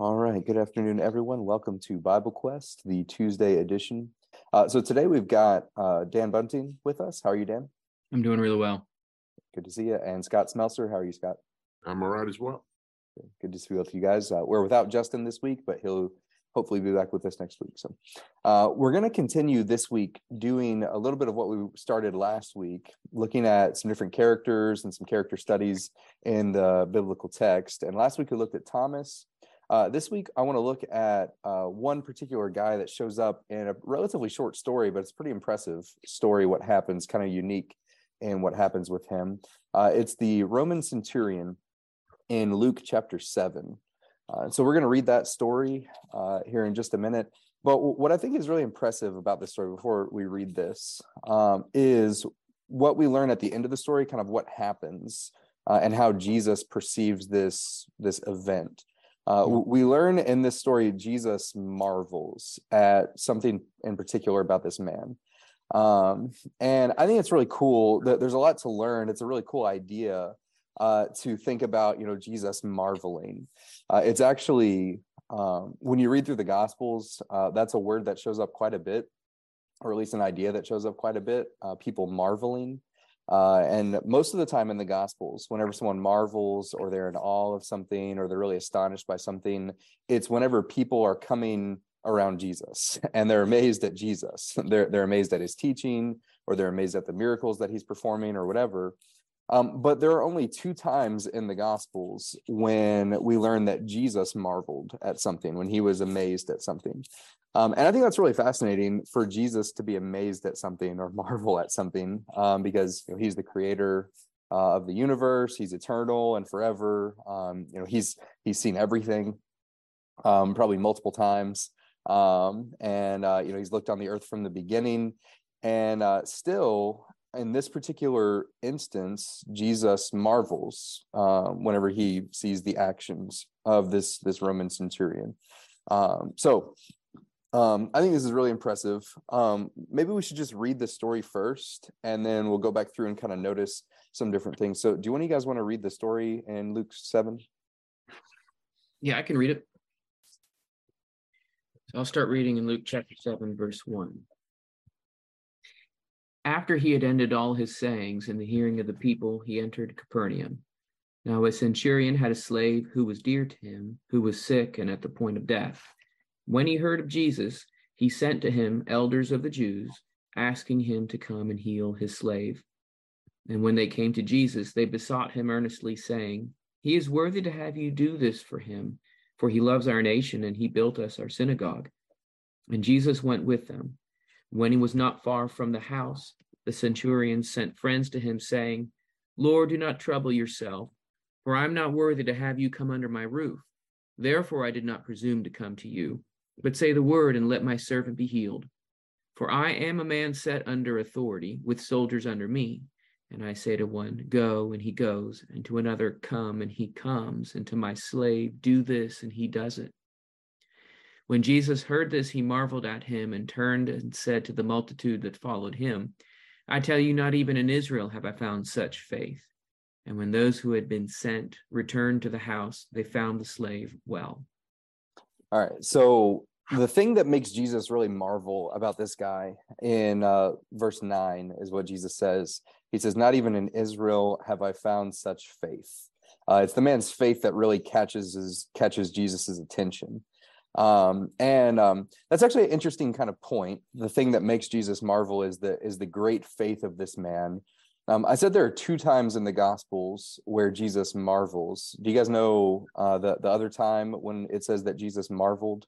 All right. Good afternoon, everyone. Welcome to Bible Quest, the Tuesday edition. Uh, so today we've got uh, Dan Bunting with us. How are you, Dan? I'm doing really well. Good to see you. And Scott Smelser. How are you, Scott? I'm all right as well. Good to see both of you guys. Uh, we're without Justin this week, but he'll hopefully be back with us next week. So uh, we're going to continue this week doing a little bit of what we started last week, looking at some different characters and some character studies in the biblical text. And last week we looked at Thomas. Uh, this week, I want to look at uh, one particular guy that shows up in a relatively short story, but it's a pretty impressive story. What happens, kind of unique in what happens with him. Uh, it's the Roman centurion in Luke chapter seven. Uh, so we're going to read that story uh, here in just a minute. But w- what I think is really impressive about this story, before we read this, um, is what we learn at the end of the story, kind of what happens, uh, and how Jesus perceives this this event. Uh, we learn in this story Jesus marvels at something in particular about this man. Um, and I think it's really cool that there's a lot to learn. It's a really cool idea uh, to think about, you know, Jesus marveling. Uh, it's actually, um, when you read through the Gospels, uh, that's a word that shows up quite a bit, or at least an idea that shows up quite a bit. Uh, people marveling. Uh, and most of the time in the Gospels, whenever someone marvels or they're in awe of something or they're really astonished by something, it's whenever people are coming around Jesus and they're amazed at Jesus. They're, they're amazed at his teaching or they're amazed at the miracles that he's performing or whatever. Um, but there are only two times in the Gospels when we learn that Jesus marveled at something, when he was amazed at something. Um, and I think that's really fascinating for Jesus to be amazed at something or marvel at something um, because you know, he's the creator uh, of the universe. He's eternal and forever. Um, you know, he's he's seen everything, um, probably multiple times, um, and uh, you know he's looked on the earth from the beginning. And uh, still, in this particular instance, Jesus marvels uh, whenever he sees the actions of this this Roman centurion. Um, so um, I think this is really impressive. Um, maybe we should just read the story first, and then we'll go back through and kind of notice some different things. So, do one of you guys want to read the story in Luke seven? Yeah, I can read it. So I'll start reading in Luke chapter seven, verse one. After he had ended all his sayings in the hearing of the people, he entered Capernaum. Now a centurion had a slave who was dear to him, who was sick and at the point of death. When he heard of Jesus, he sent to him elders of the Jews, asking him to come and heal his slave. And when they came to Jesus, they besought him earnestly, saying, He is worthy to have you do this for him, for he loves our nation and he built us our synagogue. And Jesus went with them. When he was not far from the house, the centurion sent friends to him, saying, Lord, do not trouble yourself, for I am not worthy to have you come under my roof. Therefore I did not presume to come to you but say the word and let my servant be healed. For I am a man set under authority, with soldiers under me. And I say to one, Go, and he goes, and to another, Come, and he comes, and to my slave, Do this, and he does it. When Jesus heard this, he marveled at him and turned and said to the multitude that followed him, I tell you, not even in Israel have I found such faith. And when those who had been sent returned to the house, they found the slave well. All right. So the thing that makes Jesus really marvel about this guy in uh, verse 9 is what Jesus says. He says, Not even in Israel have I found such faith. Uh, it's the man's faith that really catches his, catches Jesus's attention. Um, and um, that's actually an interesting kind of point. The thing that makes Jesus marvel is the is the great faith of this man. Um, I said there are two times in the Gospels where Jesus marvels. Do you guys know uh, the the other time when it says that Jesus marveled?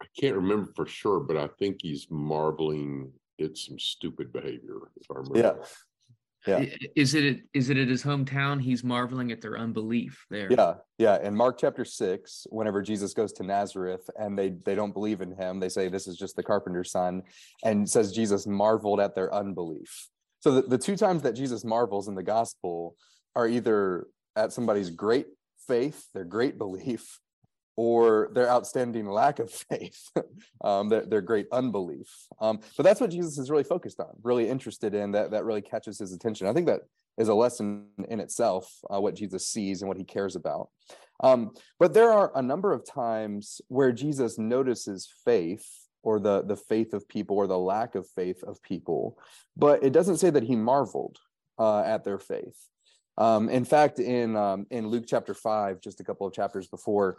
I can't remember for sure, but I think he's marveling at some stupid behavior. If I remember. Yeah. Yeah. Is it is it at his hometown? He's marveling at their unbelief there. Yeah, yeah. In Mark chapter six, whenever Jesus goes to Nazareth and they they don't believe in him, they say this is just the carpenter's son, and says Jesus marveled at their unbelief. So the, the two times that Jesus marvels in the gospel are either at somebody's great faith, their great belief, or their outstanding lack of faith, um, their, their, great unbelief. Um, but that's what Jesus is really focused on, really interested in, that, that really catches his attention. I think that is a lesson in itself, uh, what Jesus sees and what he cares about. Um, but there are a number of times where Jesus notices faith or the the faith of people or the lack of faith of people, but it doesn't say that he marveled uh, at their faith. Um, in fact, in um, in Luke chapter five, just a couple of chapters before,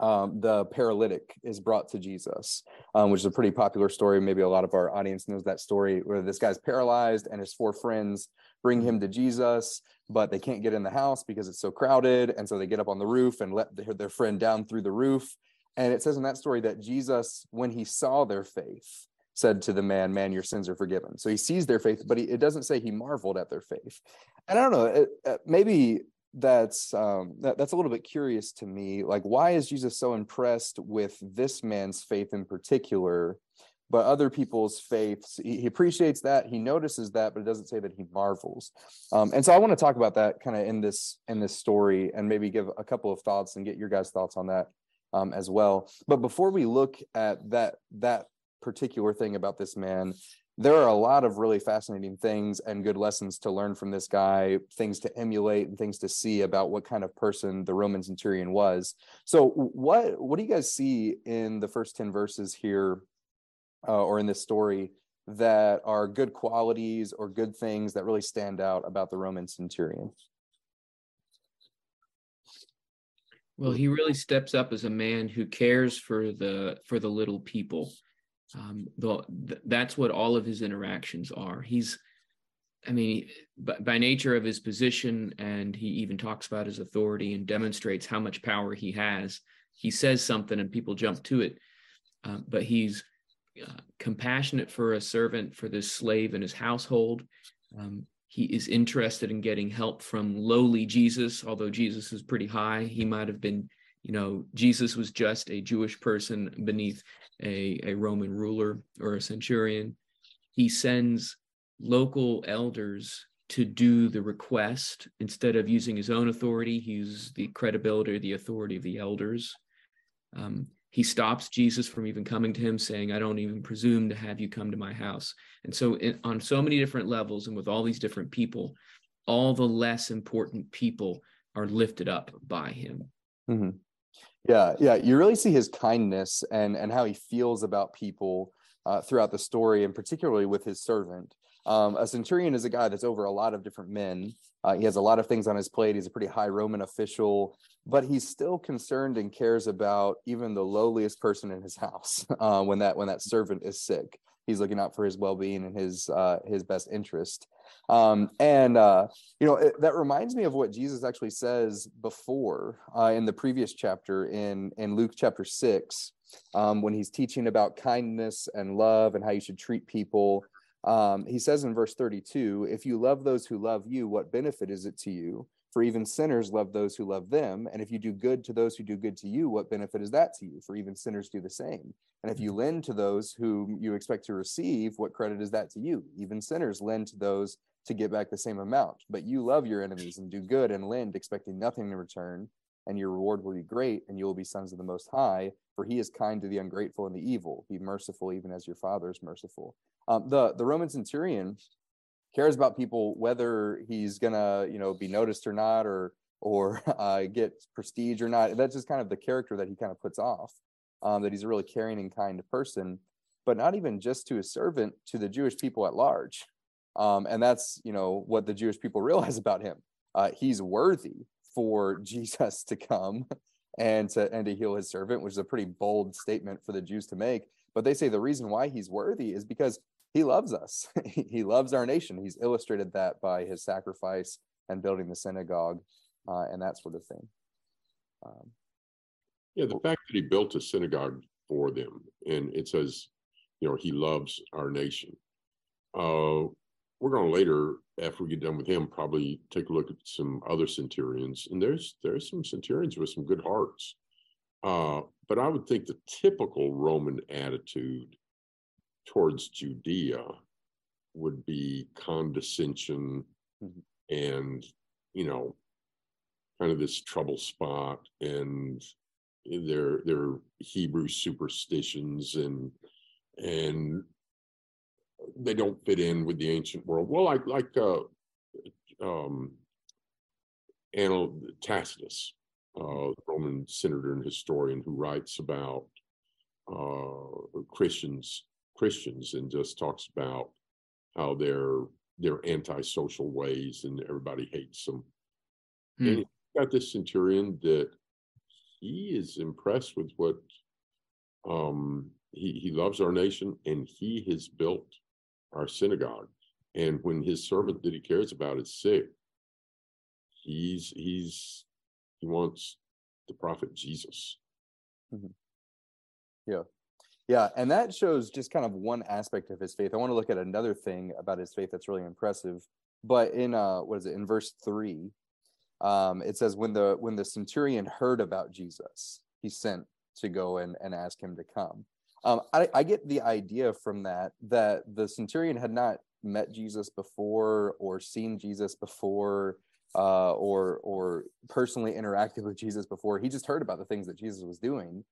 um, the paralytic is brought to Jesus, um, which is a pretty popular story. Maybe a lot of our audience knows that story, where this guy's paralyzed and his four friends bring him to Jesus, but they can't get in the house because it's so crowded, and so they get up on the roof and let their, their friend down through the roof. And it says in that story that Jesus, when he saw their faith, said to the man, Man, your sins are forgiven. So he sees their faith, but he, it doesn't say he marveled at their faith. And I don't know, it, uh, maybe that's um, that, that's a little bit curious to me. Like, why is Jesus so impressed with this man's faith in particular, but other people's faiths? He, he appreciates that, he notices that, but it doesn't say that he marvels. Um, and so, I want to talk about that kind of in this in this story, and maybe give a couple of thoughts and get your guys' thoughts on that um, as well. But before we look at that that particular thing about this man, there are a lot of really fascinating things and good lessons to learn from this guy, things to emulate and things to see about what kind of person the Roman centurion was. So, what what do you guys see in the first ten verses here, uh, or in this story? That are good qualities or good things that really stand out about the Roman centurion. Well, he really steps up as a man who cares for the for the little people um, the, that's what all of his interactions are. He's, I mean, by, by nature of his position, and he even talks about his authority and demonstrates how much power he has. He says something and people jump to it, uh, but he's uh, compassionate for a servant, for this slave in his household. Um, he is interested in getting help from lowly Jesus, although Jesus is pretty high. He might have been, you know, Jesus was just a Jewish person beneath a, a Roman ruler or a centurion. He sends local elders to do the request instead of using his own authority. He uses the credibility or the authority of the elders. Um, he stops Jesus from even coming to him, saying, I don't even presume to have you come to my house. And so, in, on so many different levels and with all these different people, all the less important people are lifted up by him. Mm-hmm. Yeah, yeah, you really see his kindness and and how he feels about people uh, throughout the story, and particularly with his servant. Um, a centurion is a guy that's over a lot of different men. Uh, he has a lot of things on his plate. He's a pretty high Roman official, but he's still concerned and cares about even the lowliest person in his house uh, when that when that servant is sick. He's looking out for his well being and his uh, his best interest. Um, and uh, you know it, that reminds me of what Jesus actually says before uh, in the previous chapter in in Luke chapter six, um, when he's teaching about kindness and love and how you should treat people. Um, he says in verse 32 if you love those who love you what benefit is it to you for even sinners love those who love them. And if you do good to those who do good to you, what benefit is that to you? For even sinners do the same. And if you lend to those whom you expect to receive, what credit is that to you? Even sinners lend to those to get back the same amount. But you love your enemies and do good and lend, expecting nothing in return. And your reward will be great, and you will be sons of the Most High. For he is kind to the ungrateful and the evil. Be merciful, even as your Father is merciful. Um, the the Roman centurion cares about people whether he's gonna you know be noticed or not or or uh, get prestige or not that's just kind of the character that he kind of puts off um, that he's a really caring and kind person but not even just to his servant to the jewish people at large um, and that's you know what the jewish people realize about him. Uh, he's worthy for jesus to come and to and to heal his servant which is a pretty bold statement for the jews to make but they say the reason why he's worthy is because he loves us. he loves our nation. He's illustrated that by his sacrifice and building the synagogue uh, and that sort of thing. Um, yeah, the fact that he built a synagogue for them, and it says, you know, he loves our nation. Uh, we're going to later, after we get done with him, probably take a look at some other centurions, and there's there's some centurions with some good hearts. Uh, but I would think the typical Roman attitude towards Judea would be condescension mm-hmm. and, you know, kind of this trouble spot and their their Hebrew superstitions and and they don't fit in with the ancient world. Well, like like uh, um, Anno Tacitus, uh, Roman senator and historian who writes about uh, Christians Christians and just talks about how they're they're antisocial ways and everybody hates them. Hmm. And got this centurion that he is impressed with what um he he loves our nation and he has built our synagogue and when his servant that he cares about is sick he's he's he wants the prophet jesus mm-hmm. yeah yeah and that shows just kind of one aspect of his faith i want to look at another thing about his faith that's really impressive but in uh what is it in verse three um it says when the when the centurion heard about jesus he sent to go and, and ask him to come um, I, I get the idea from that that the centurion had not met Jesus before or seen Jesus before uh, or or personally interacted with Jesus before. He just heard about the things that Jesus was doing,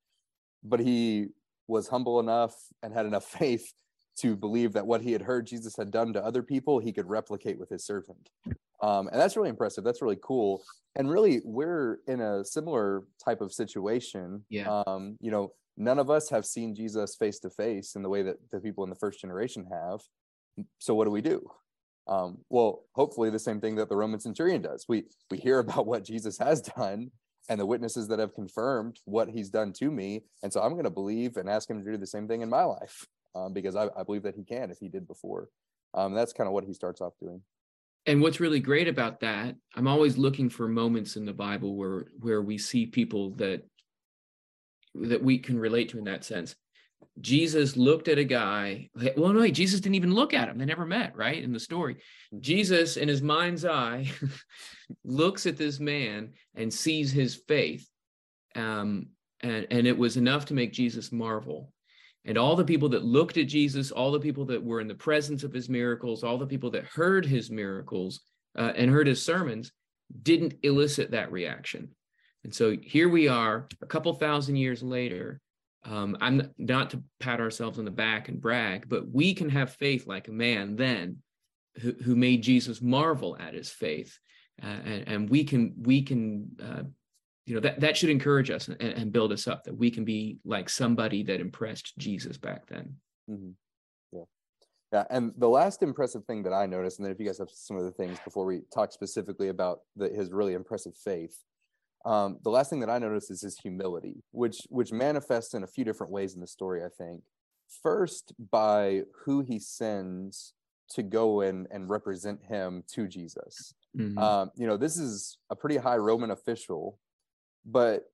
but he was humble enough and had enough faith to believe that what he had heard Jesus had done to other people, he could replicate with his servant. Um, and that's really impressive. That's really cool. And really, we're in a similar type of situation. Yeah. Um, you know, none of us have seen Jesus face to face in the way that the people in the first generation have. So what do we do? Um, well, hopefully the same thing that the Roman centurion does. We we hear about what Jesus has done and the witnesses that have confirmed what he's done to me, and so I'm going to believe and ask him to do the same thing in my life um, because I, I, believe that he can if he did before. Um, that's kind of what he starts off doing. And what's really great about that, I'm always looking for moments in the Bible where where we see people that that we can relate to in that sense. Jesus looked at a guy. Well, no, Jesus didn't even look at him. They never met, right? In the story, mm-hmm. Jesus, in his mind's eye, looks at this man and sees his faith. Um, and, and it was enough to make Jesus marvel. And all the people that looked at Jesus, all the people that were in the presence of his miracles, all the people that heard his miracles uh, and heard his sermons didn't elicit that reaction. And so here we are, a couple thousand years later. Um, I'm not to pat ourselves on the back and brag, but we can have faith like a man then who, who made Jesus marvel at his faith. Uh, and, and, we can, we can, uh, you know, that, that should encourage us and, and, build us up that we can be like somebody that impressed Jesus back then. Mm-hmm. Yeah. Yeah. And the last impressive thing that I noticed, and then if you guys have some of the things before we talk specifically about the, his really impressive faith, um, the last thing that I noticed is his humility, which which manifests in a few different ways in the story. I think first by who he sends to go in and represent him to Jesus. Mm-hmm. Um, you know, this is a pretty high Roman official, but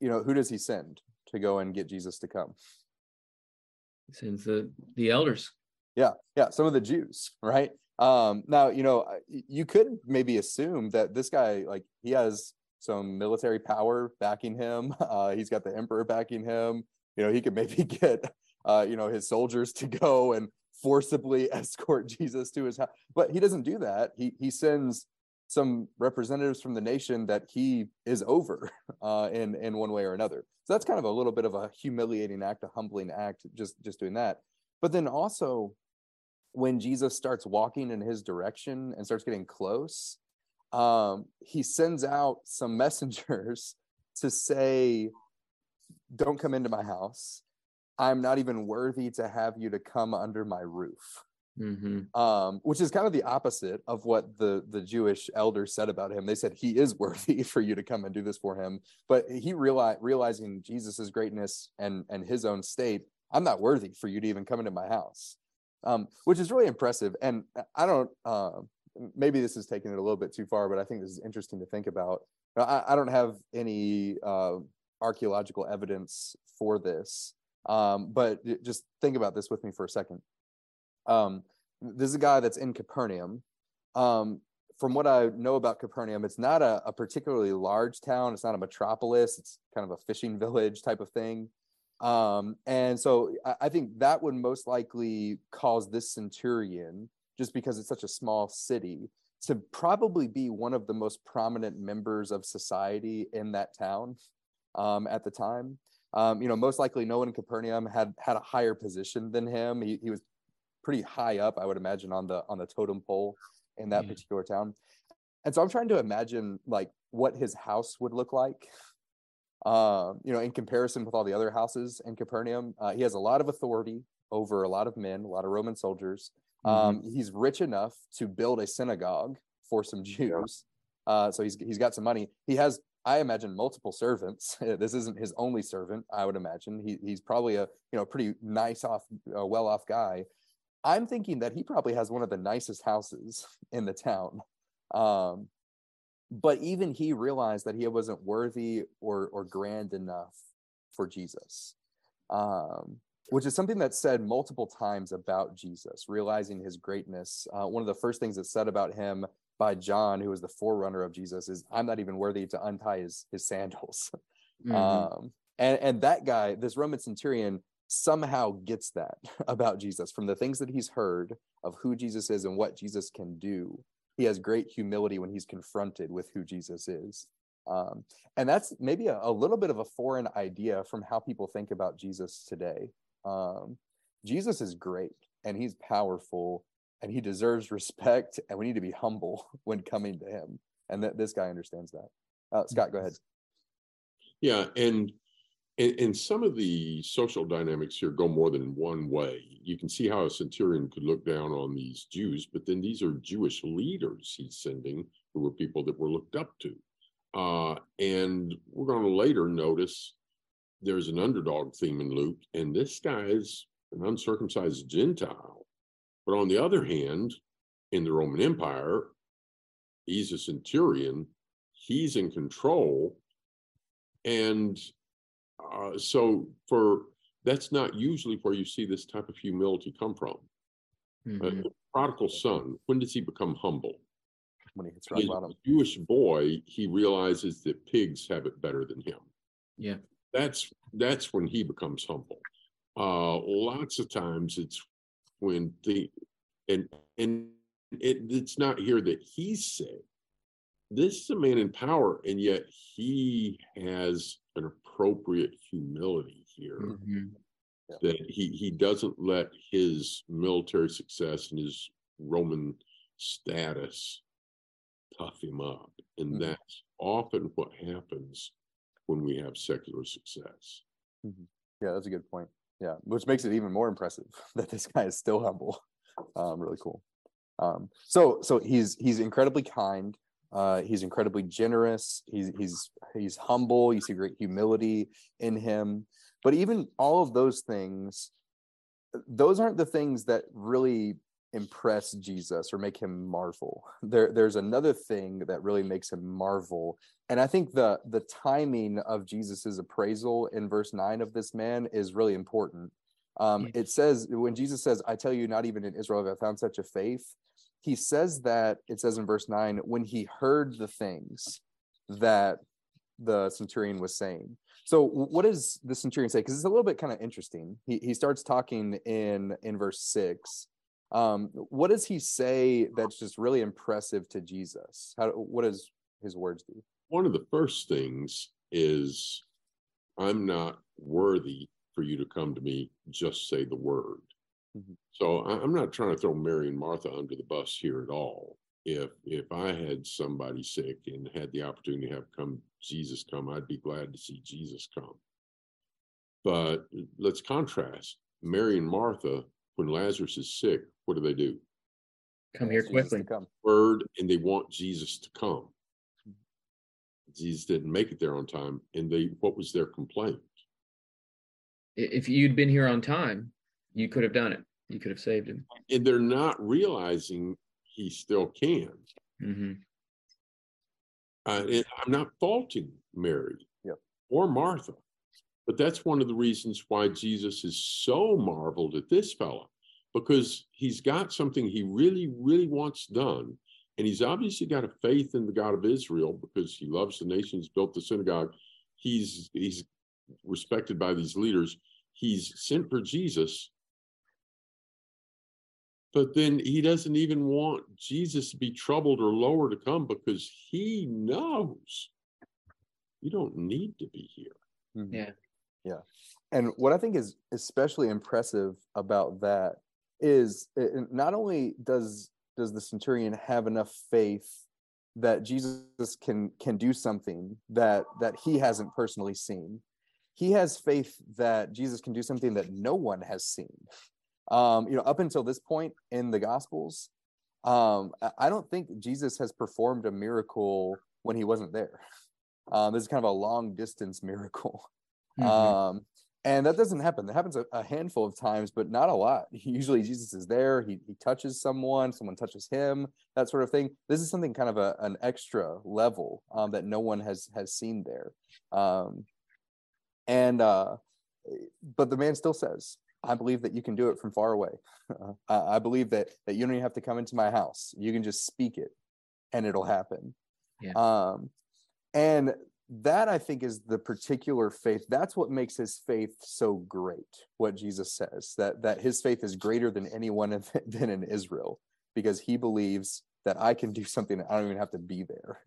you know, who does he send to go and get Jesus to come? He sends the the elders. Yeah, yeah, some of the Jews, right? Um, now, you know, you could maybe assume that this guy, like, he has some military power backing him. Uh, he's got the emperor backing him. You know, he could maybe get uh, you know his soldiers to go and forcibly escort Jesus to his house, but he doesn't do that. He he sends some representatives from the nation that he is over uh, in in one way or another. So that's kind of a little bit of a humiliating act, a humbling act, just just doing that. But then also, when Jesus starts walking in his direction and starts getting close, um, he sends out some messengers to say, Don't come into my house. I'm not even worthy to have you to come under my roof. Mm-hmm. Um, which is kind of the opposite of what the the Jewish elders said about him. They said he is worthy for you to come and do this for him, but he realized realizing Jesus's greatness and and his own state. I'm not worthy for you to even come into my house, um, which is really impressive. And I don't. Uh, maybe this is taking it a little bit too far, but I think this is interesting to think about. I, I don't have any uh, archaeological evidence for this, um, but just think about this with me for a second. Um, this is a guy that's in Capernaum. Um, from what I know about Capernaum, it's not a, a, particularly large town. It's not a metropolis. It's kind of a fishing village type of thing. Um, and so I, I think that would most likely cause this centurion just because it's such a small city, to probably be one of the most prominent members of society in that town um, at the time. Um, you know, most likely no one in Capernaum had had a higher position than him. He, he was pretty high up, I would imagine, on the on the totem pole in that particular town. And so I'm trying to imagine like what his house would look like Um, you know, in comparison with all the other houses in Capernaum, uh, he has a lot of authority over a lot of men, a lot of Roman soldiers. Um, He's rich enough to build a synagogue for some Jews. Uh, so he's he's got some money. He has, I imagine, multiple servants. this isn't his only servant. I would imagine he he's probably a you know pretty nice off, uh, well off guy. I'm thinking that he probably has one of the nicest houses in the town. Um, but even he realized that he wasn't worthy or or grand enough for Jesus. Um, which is something that's said multiple times about Jesus, realizing his greatness. Uh, one of the first things that's said about him by John, who was the forerunner of Jesus, is I'm not even worthy to untie his, his sandals. Mm-hmm. Um, and, and that guy, this Roman centurion, somehow gets that about Jesus from the things that he's heard of who Jesus is and what Jesus can do. He has great humility when he's confronted with who Jesus is. Um, and that's maybe a, a, little bit of a foreign idea from how people think about Jesus today. Um, Jesus is great and he's powerful and he deserves respect and we need to be humble when coming to him. And that this guy understands that. Uh, scott go ahead. Yeah and, and some of the social dynamics here go more than one way. You can see how a centurion could look down on these jews but then these are jewish leaders he's sending who were people that were looked up to. Uh, and we're going to later notice there's an underdog theme in luke and this guy is an uncircumcised gentile but on the other hand, in the Roman Empire, he's a centurion, he's in control. And uh, so, for that's not usually where you see this type of humility come from. Mm-hmm. Uh, prodigal son, when does he become humble? When he hits rock bottom. Jewish boy, he realizes that pigs have it better than him. Yeah. That's that's when he becomes humble. Uh, lots of times it's when the and and it, it's not here that he's sick. This is a man in power, and yet he has an appropriate humility here. Mm-hmm. Yeah. That he he doesn't let his military success and his Roman status puff him up, and mm-hmm. that's often what happens when we have secular success. Mm-hmm. Yeah, that's a good point. Yeah, which makes it even more impressive that this guy is still humble. Um, really cool. Um, so so he's he's incredibly kind. Uh, he's incredibly generous. He's he's he's humble. You see great humility in him. But even all of those things, those aren't the things that really impress Jesus or make him marvel. There, there's another thing that really makes him marvel. And I think the the timing of Jesus's appraisal in verse 9 of this man is really important. Um, It says when Jesus says, I tell you, not even in Israel have I found such a faith. He says that it says in verse 9, when he heard the things that the centurion was saying. So what does the centurion say? Because it's a little bit kind of interesting. He he starts talking in in verse six um, what does he say that's just really impressive to Jesus? How what does his words do? One of the first things is, "I'm not worthy for you to come to me. Just say the word." Mm-hmm. So I'm not trying to throw Mary and Martha under the bus here at all. If if I had somebody sick and had the opportunity to have come Jesus come, I'd be glad to see Jesus come. But let's contrast Mary and Martha when Lazarus is sick what do they do? Come here quickly. Come. Word, and they want Jesus to come. Jesus didn't make it there on time, and they what was their complaint? If you'd been here on time, you could have done it. You could have saved him. And they're not realizing he still can. Mm-hmm. Uh, I'm not faulting Mary yep. or Martha, but that's one of the reasons why Jesus is so marveled at this fellow because he's got something he really, really wants done. And he's obviously got a faith in the God of Israel because he loves the nation. He's built the synagogue. He's he's respected by these leaders. He's sent for Jesus. But then he doesn't even want Jesus to be troubled or lower to come because he knows you don't need to be here. Mm-hmm. Yeah. Yeah. And what I think is especially impressive about that is not only does does the centurion have enough faith that Jesus can can do something that that he hasn't personally seen. He has faith that Jesus can do something that no one has seen. Um, you know, up until this point in the Gospels, um, I don't think Jesus has performed a miracle when he wasn't there. Um, this is kind of a long distance miracle. Mm-hmm. Um, and that doesn't happen. That happens a, a, handful of times, but not a lot. Usually Jesus is there, he, he touches someone, someone touches him, that sort of thing. This is something kind of a, an extra level um, that no one has has seen there. Um, and uh, but the man still says, I believe that you can do it from far away. I believe that that you don't even have to come into my house. You can just speak it and it'll happen. Yeah. Um, and that I think is the particular faith. That's what makes his faith so great. What Jesus says that that his faith is greater than anyone than in Israel because he believes that I can do something I don't even have to be there,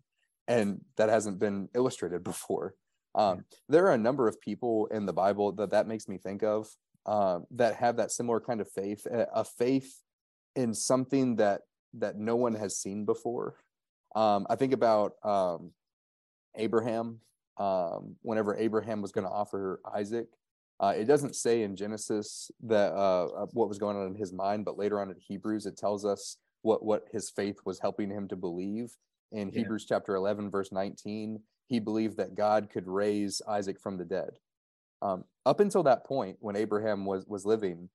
and that hasn't been illustrated before. Um, there are a number of people in the Bible that that makes me think of um, that have that similar kind of faith, a faith in something that that no one has seen before. Um, I think about um, Abraham. Um, whenever Abraham was going to offer Isaac, uh, it doesn't say in Genesis that uh, what was going on in his mind, but later on in Hebrews, it tells us what what his faith was helping him to believe. In yeah. Hebrews chapter 11, verse 19, he believed that God could raise Isaac from the dead. Um, up until that point, when Abraham was was living,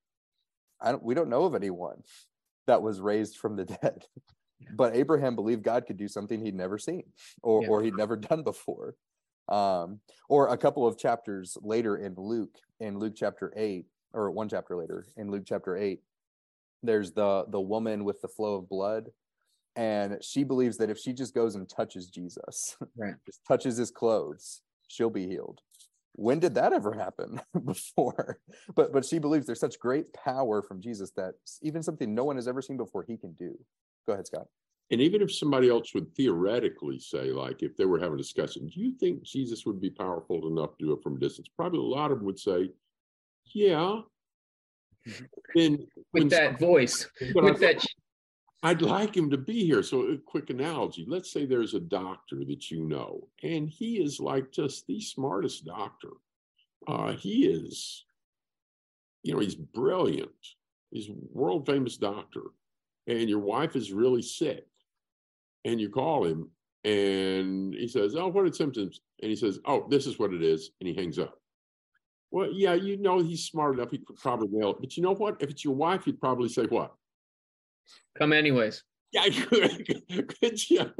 I don't, we don't know of anyone that was raised from the dead. But Abraham believed God could do something he'd never seen or, yeah. or he'd never done before. Um, or a couple of chapters later in Luke, in Luke chapter eight, or one chapter later in Luke chapter eight, there's the the woman with the flow of blood and she believes that if she just goes and touches jesus right. just touches his clothes she'll be healed when did that ever happen before but but she believes there's such great power from jesus that even something no one has ever seen before he can do Go ahead, Scott. And even if somebody else would theoretically say, like, if they were having a discussion, do you think Jesus would be powerful enough to do it from a distance? Probably a lot of them would say, yeah. And with that voice, with that. I'd like him to be here. So, a quick analogy let's say there's a doctor that you know, and he is like just the smartest doctor. Uh, he is, you know, he's brilliant. He's world famous doctor and your wife is really sick and you call him and he says, Oh, what are the symptoms? And he says, Oh, this is what it is. And he hangs up. Well, yeah, you know, he's smart enough. He could probably nail it. But you know what? If it's your wife, you'd probably say, What? Come anyways. Yeah, good you?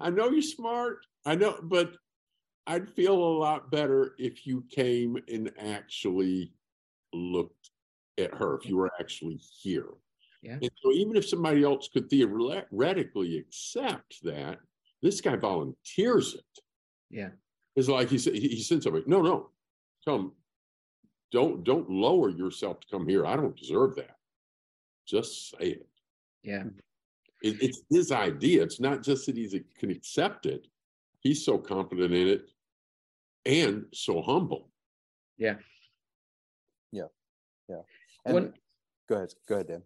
I know you're smart. I know, but I'd feel a lot better if you came and actually looked at her, if you were actually here. Yeah. And so even if somebody else could theoretically accept that, this guy volunteers it. Yeah. It's like he said he said something, no, no, come, don't don't lower yourself to come here. I don't deserve that. Just say it. Yeah. It, it's his idea. It's not just that he can accept it. He's so confident in it and so humble. Yeah. Yeah. Yeah. And when, go ahead. Go ahead, Dan.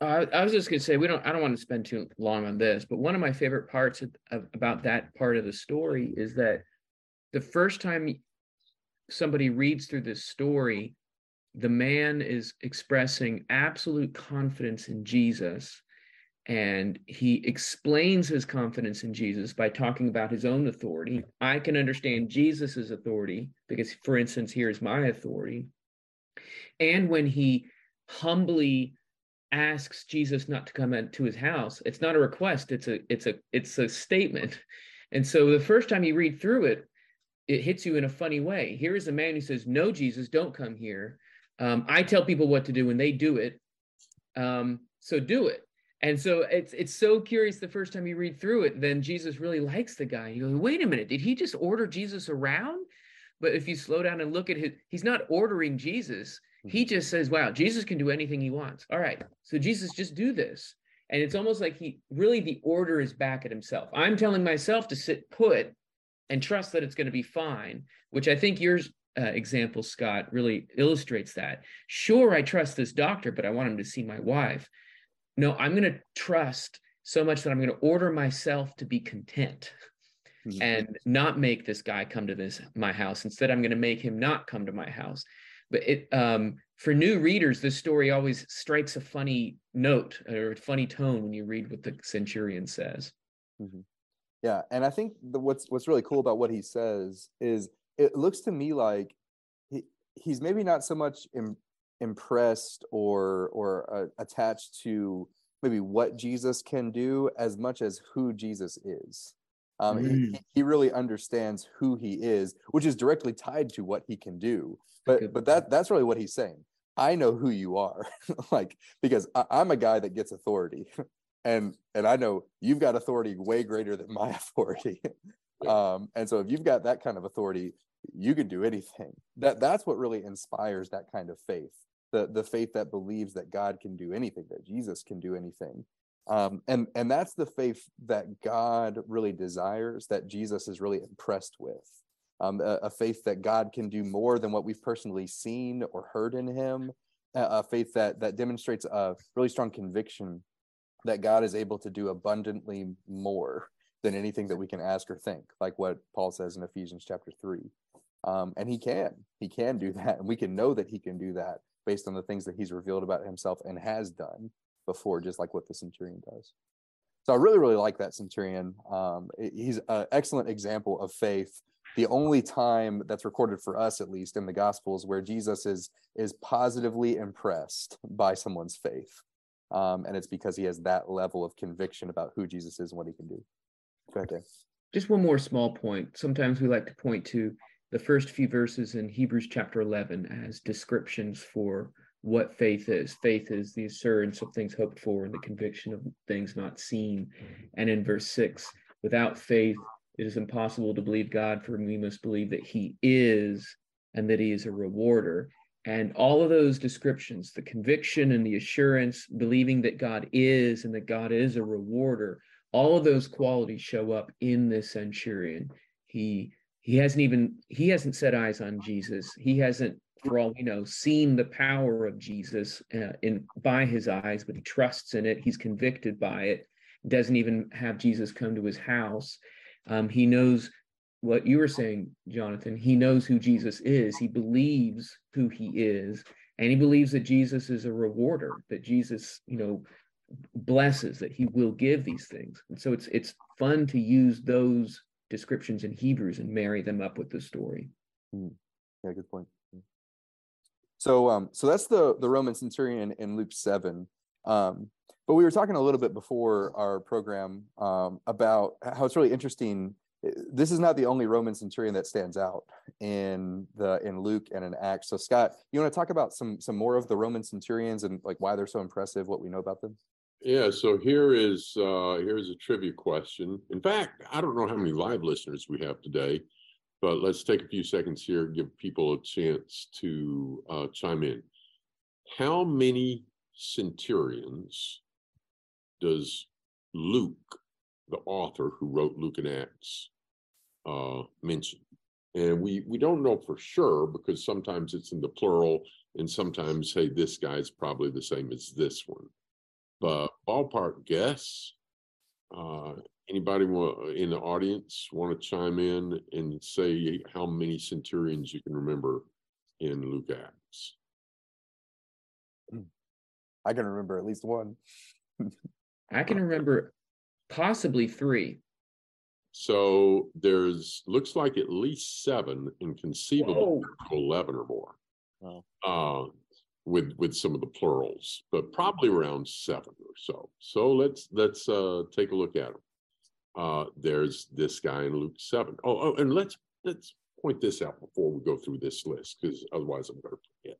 I was just going to say we don't. I don't want to spend too long on this, but one of my favorite parts of, of, about that part of the story is that the first time somebody reads through this story, the man is expressing absolute confidence in Jesus, and he explains his confidence in Jesus by talking about his own authority. I can understand Jesus's authority because, for instance, here's my authority, and when he humbly asks Jesus not to come into his house, it's not a request, it's a it's a it's a statement. And so the first time you read through it, it hits you in a funny way. Here is a man who says, "No, Jesus, don't come here. Um, I tell people what to do, and they do it. Um, so do it." And so it's it's so curious the first time you read through it. Then Jesus really likes the guy. You go, "Wait a minute, did he just order Jesus around?" But if you slow down and look at his, he's not ordering Jesus. He mm-hmm. just says, wow, Jesus can do anything he wants. All right. So Jesus, just do this. And it's almost like he really the order is back at himself. I'm telling myself to sit put and trust that it's going to be fine, which I think your uh, example, Scott, really illustrates that. Sure, I trust this doctor, but I want him to see my wife. No, I'm going to trust so much that I'm going to order myself to be content Mhm. and not make this guy come to this my house. Instead, I'm going to make him not come to my house. But it um, for new readers, this story always strikes a funny note or a funny tone when you read what the centurion says. Yeah, and I think the, what's what's really cool about what he says is it looks to me like he he's maybe not so much Im, impressed or or uh, attached to maybe what Jesus can do as much as who Jesus is. Um, he- Mm. he, he really understands who he is, which is directly tied to what he can do. But but that that's really what he's saying. I know who you are, like because I, I'm a guy that gets authority, and and I know you've got authority way greater than my authority. um, and so if you've got that kind of authority, you can do anything. That that's what really inspires that kind of faith. The the faith that believes that God can do anything, that Jesus can do anything. Um, and and that's the faith that God really desires, that Jesus is really impressed with. Um, a, a faith that God can do more than what we've personally seen or heard in Him. A, a faith that that demonstrates a really strong conviction that God is able to do abundantly more than anything that we can ask or think, like what Paul says in Ephesians chapter three. Um, and he can, he can do that, and we can know that he can do that based on the things that he's revealed about himself and has done before, just like what the centurion does. So I really, really like that centurion. Um, he's an excellent example of faith. The only time that's recorded for us, at least in the Gospels, where Jesus is is positively impressed by someone's faith, um, and it's because he has that level of conviction about who Jesus is and what he can do. Go ahead, Dave. Just one more small point. Sometimes we like to point to the first few verses in Hebrews chapter 11 as descriptions for what faith is. Faith is the assurance of things hoped for and the conviction of things not seen. And in verse 6, without faith, it is impossible to believe God, for we must believe that He is and that He is a rewarder. And all of those descriptions, the conviction and the assurance, believing that God is and that God is a rewarder, all of those qualities show up in this centurion. He he hasn't even he hasn't set eyes on Jesus. He hasn't, for all we know, seen the power of Jesus uh, in by his eyes, but he trusts in it. He's convicted by it. Doesn't even have Jesus come to his house. Um, he knows what you were saying, Jonathan. He knows who Jesus is. He believes who he is, and he believes that Jesus is a rewarder. That Jesus, you know, blesses. That he will give these things. And so it's it's fun to use those descriptions in Hebrews and marry them up with the story. Yeah, good point. So um so that's the the Roman centurion in Luke 7. Um but we were talking a little bit before our program um about how it's really interesting this is not the only Roman centurion that stands out in the in Luke and in Acts. So Scott, you want to talk about some some more of the Roman centurions and like why they're so impressive, what we know about them? Yeah, so here is uh here's a trivia question. In fact, I don't know how many live listeners we have today, but let's take a few seconds here, give people a chance to uh chime in. How many centurions does Luke, the author who wrote Luke and Acts, uh mention? And we we don't know for sure because sometimes it's in the plural and sometimes hey this guy's probably the same as this one but ballpark guess. Uh, anybody wa- in the audience want to chime in and say how many centurions you can remember in Luke Acts? I can remember at least one. I can remember possibly three. So there's looks like at least seven and conceivable Whoa. eleven or more. Wow. Uh, with with some of the plurals, but probably around seven or so. So let's let's uh, take a look at them. Uh, there's this guy in Luke seven. Oh, oh, and let's let's point this out before we go through this list, because otherwise I'm going to forget.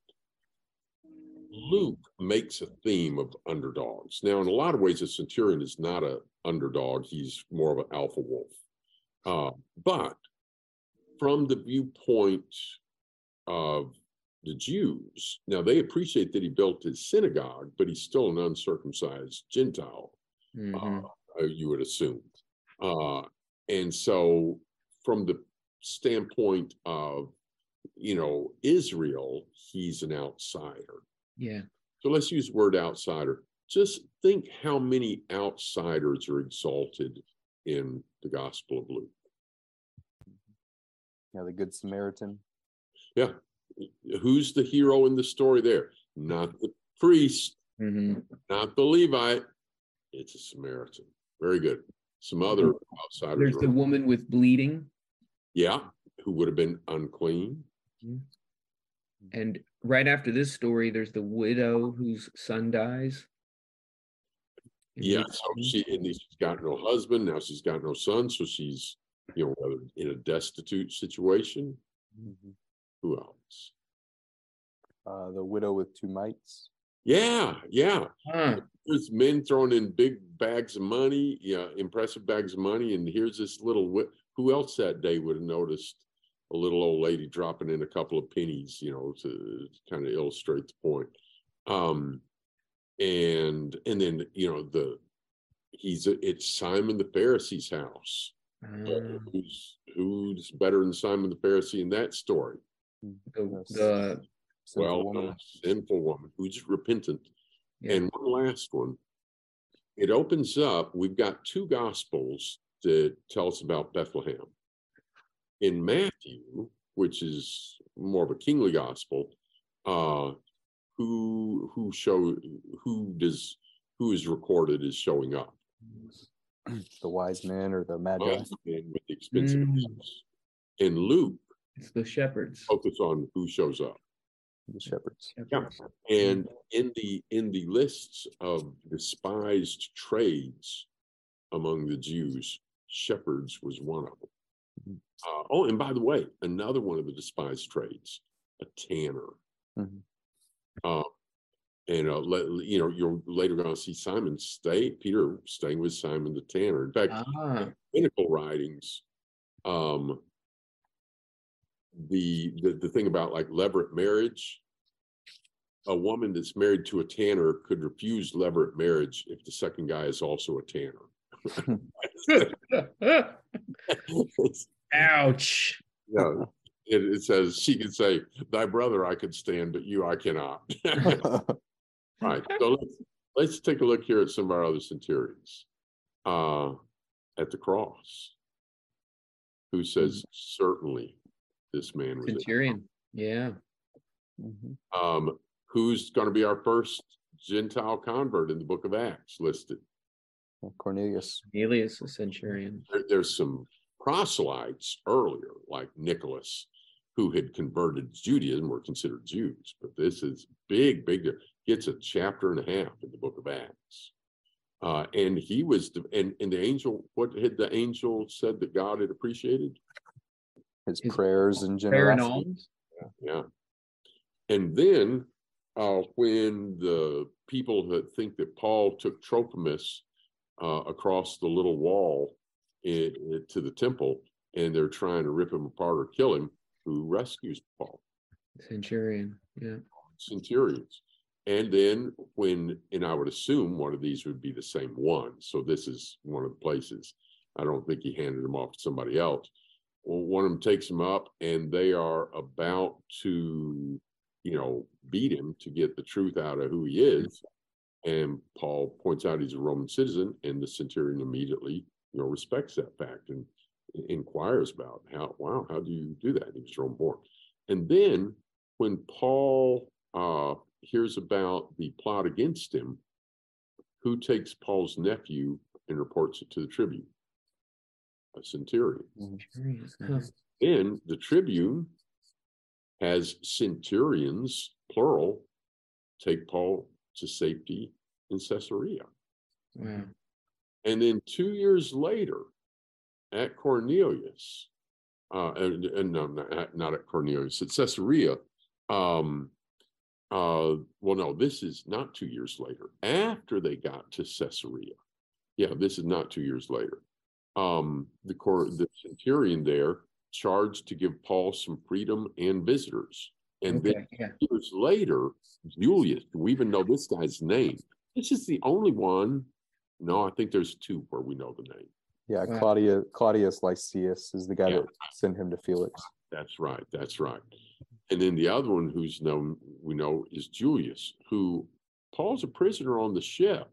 Luke makes a theme of underdogs. Now, in a lot of ways, a centurion is not a underdog; he's more of an alpha wolf. Uh, but from the viewpoint of the Jews, now they appreciate that he built his synagogue, but he's still an uncircumcised Gentile Mhm. uh, you would assume. Uh, and so, from the standpoint of, you know, Israel, he's an outsider. yeah. So let's use the word outsider. just think how many outsiders are exalted in the Gospel of Luke. Yeah, the Good Samaritan. Yeah. Who's the hero in the story there? Not the priest, Mhm. not the Levite. It's a Samaritan. Very good. Some other outsiders. There's are- the woman with bleeding. yeah, who would have been unclean. And right after this story, there's the widow whose son dies. in Yeah, so she and she's got no husband now. She's got no son, so she's you know in a destitute situation. Mhm. Who else? Uh, the widow with two mites. Yeah, yeah. Huh. There's men throwing in big bags of money, yeah, impressive bags of money, and here's this little. Who else that day would have noticed a little old lady dropping in a couple of pennies, you know, to kind of illustrate the point. Um, and and then you know the he's it's Simon the Pharisee's house. Uh, who's who's better than Simon the Pharisee in that story? the, the Sinful well, woman. a sinful woman who's repentant. yeah. And one last one. It opens up. We've got two gospels that tell us about Bethlehem. In Matthew, which is more of a kingly gospel, uh, who who show who does who is recorded as showing up? the wise men or the magi. Wise men with the expensive Mm. In Luke, it's the shepherds. focus on who shows up. The shepherds. Shepherds. And in the in the lists of despised trades among the Jews, shepherds was one of them. Mhm. Uh, oh, and by the way, another one of the despised trades, a tanner. Mhm. Uh, and uh, let, you know, you're later going to see Simon stay, Peter staying with Simon the tanner. In fact, Ah, clinical writings, um, the, the the thing about like levirate marriage, a woman that's married to a tanner could refuse levirate marriage if the second guy is also a tanner. Ouch. yeah, it, it says she could say, "Thy brother I could stand, but you I cannot." right. So let's let's take a look here at some of our other centurions. Uh, at the cross, who says, "Certainly, this man was." a Centurion. Yeah. Mhm. um, who's going to be our first Gentile convert in the book of Acts listed. Cornelius. Cornelius, a centurion. There, there's some proselytes earlier, like Nicholas, who had converted to Judaism, were considered Jews. But this is big, big. Gets a chapter and a half in the book of Acts. Uh, and he was, the, and, and the angel, what had the angel said that God had appreciated? His His prayers and Prayer and generosity. alms. Yeah. And then uh, when the people that think that Paul took Trophimus uh, across the little wall i- i- to the temple and they're trying to rip him apart or kill him, who rescues Paul? Centurion. Yeah. Centurions. And then when, and I would assume one of these would be the same one. So this is one of the places. I don't think he handed him off to somebody else. Well, one of them takes him up and they are about to, you know, beat him to get the truth out of who he is. And Paul points out he's a Roman citizen, and the centurion immediately, you know, respects that fact and inquires about how, wow, how do you do that? He was roman born. And then when Paul uh, hears about the plot against him, who takes Paul's nephew and reports it to the tribune? A centurion. Centurion. Mm-hmm. Then the tribune has centurions, plural, take Paul to safety in Caesarea. Wow. And then two years later, at Cornelius, uh, and, and no, not, not at Cornelius, at Caesarea. Um, uh, well, no, this is not two years later. After they got to Caesarea, yeah, this is not two years later. Um, the cor- the centurion there charged to give Paul some freedom and visitors, and then Yeah. years later, Julius, do we even know this guy's name? This is the only one. No, I think there's two where we know the name. Yeah, Wow. Claudia Claudius Lysias is the guy Yeah. that sent him to Felix. That's right. That's right. And then the other one who's known, we know, is Julius, who Paul's a prisoner on the ship,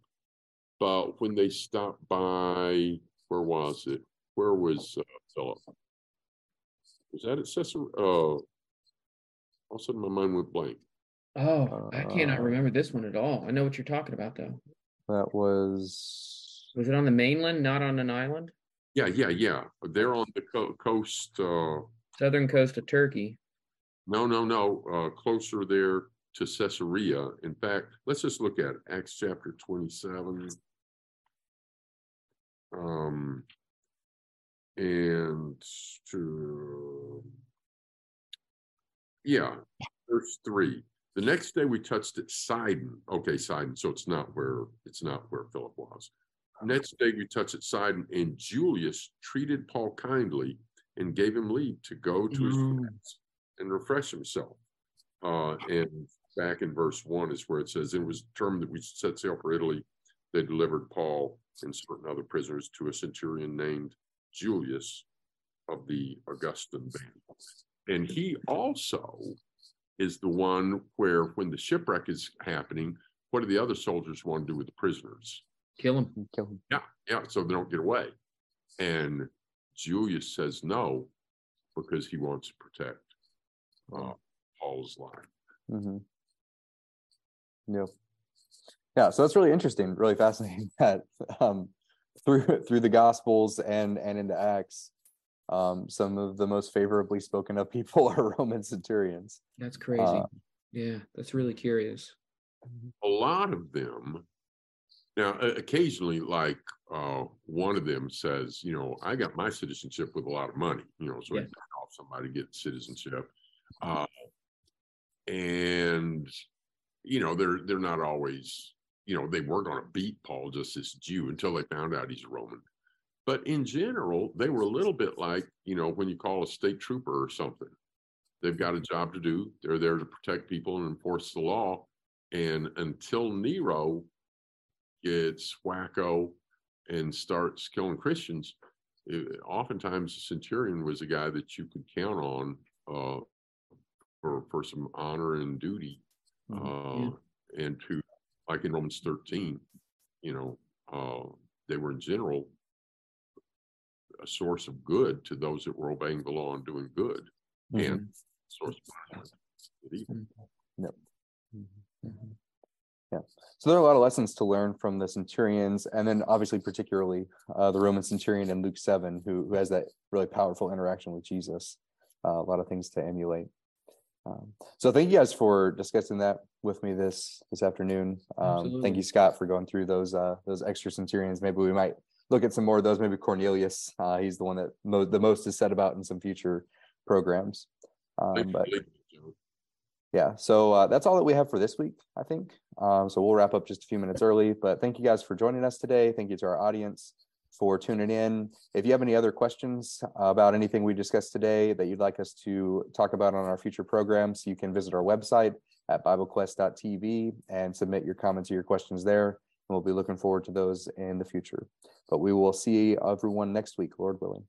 but when they stop by, where was it? Where was uh, Philip? Was that at Caesarea? Uh, all of a sudden, my mind went blank. Oh, I cannot Uh, remember this one at all. I know what you're talking about though. That was, Was it on the mainland, not on an island? Yeah, yeah, yeah. They're on the co- coast. Uh, Southern coast of Turkey. no, no, no. Uh, closer there to Caesarea. In fact, let's just look at it. Acts chapter 27. Um, and to, yeah, verse three. The next day we touched at Sidon. Okay, Sidon. So it's not where it's not where Philip was. Next day we touched at Sidon, and Julius treated Paul kindly and gave him leave to go to his Mm. friends and refresh himself. Uh, and back in verse one is where it says, It was determined that we should set sail for Italy. They delivered Paul and certain other prisoners to a centurion named Julius of the Augustan band. And he also is the one where, when the shipwreck is happening, what do the other soldiers want to do with the prisoners? Kill them. kill him. Yeah, yeah, so they don't get away. And Julius says no because he wants to protect uh, Paul's life. Mhm. Yep. Yeah, so that's really interesting, really fascinating that um, through through the Gospels and and into Acts, um, some of the most favorably spoken of people are Roman centurions. That's crazy. Uh, yeah, that's really curious. A lot of them, now occasionally, like uh, one of them says, you know, I got my citizenship with a lot of money, you know, so Yeah. you can help somebody get citizenship. Uh, and you know, they're they're not always, you know, they were going to beat Paul just as a Jew until they found out he's a Roman. But in general, they were a little bit like, you know, when you call a state trooper or something. They've got a job to do. They're there to protect people and enforce the law. And until Nero gets wacko and starts killing Christians, it, oftentimes the centurion was a guy that you could count on uh, for for some honor and duty, Mhm. uh, and to like in Romans thirteen, you know, uh, they were in general a source of good to those that were obeying the law and doing good, Mhm. and source of punishment to evil. Mhm. Mhm. Yeah. So there are a lot of lessons to learn from the centurions, and then obviously particularly uh, the Roman centurion in Luke seven, who who has that really powerful interaction with Jesus. Uh, a lot of things to emulate. Um, so thank you guys for discussing that with me this this afternoon. Um, thank you, Scott, for going through those uh, those extra centurions. Maybe we might look at some more of those. Maybe Cornelius. Uh, he's the one that mo- the most is said about in some future programs. Um, but yeah so uh, that's all that we have for this week i think um, so we'll wrap up just a few minutes early but thank you guys for joining us today thank you to our audience for tuning in. If you have any other questions about anything we discussed today that you'd like us to talk about on our future programs you can visit our website at biblequest.tv and submit your comments or your questions there and we'll be looking forward to those in the future. But we will see everyone next week lord willing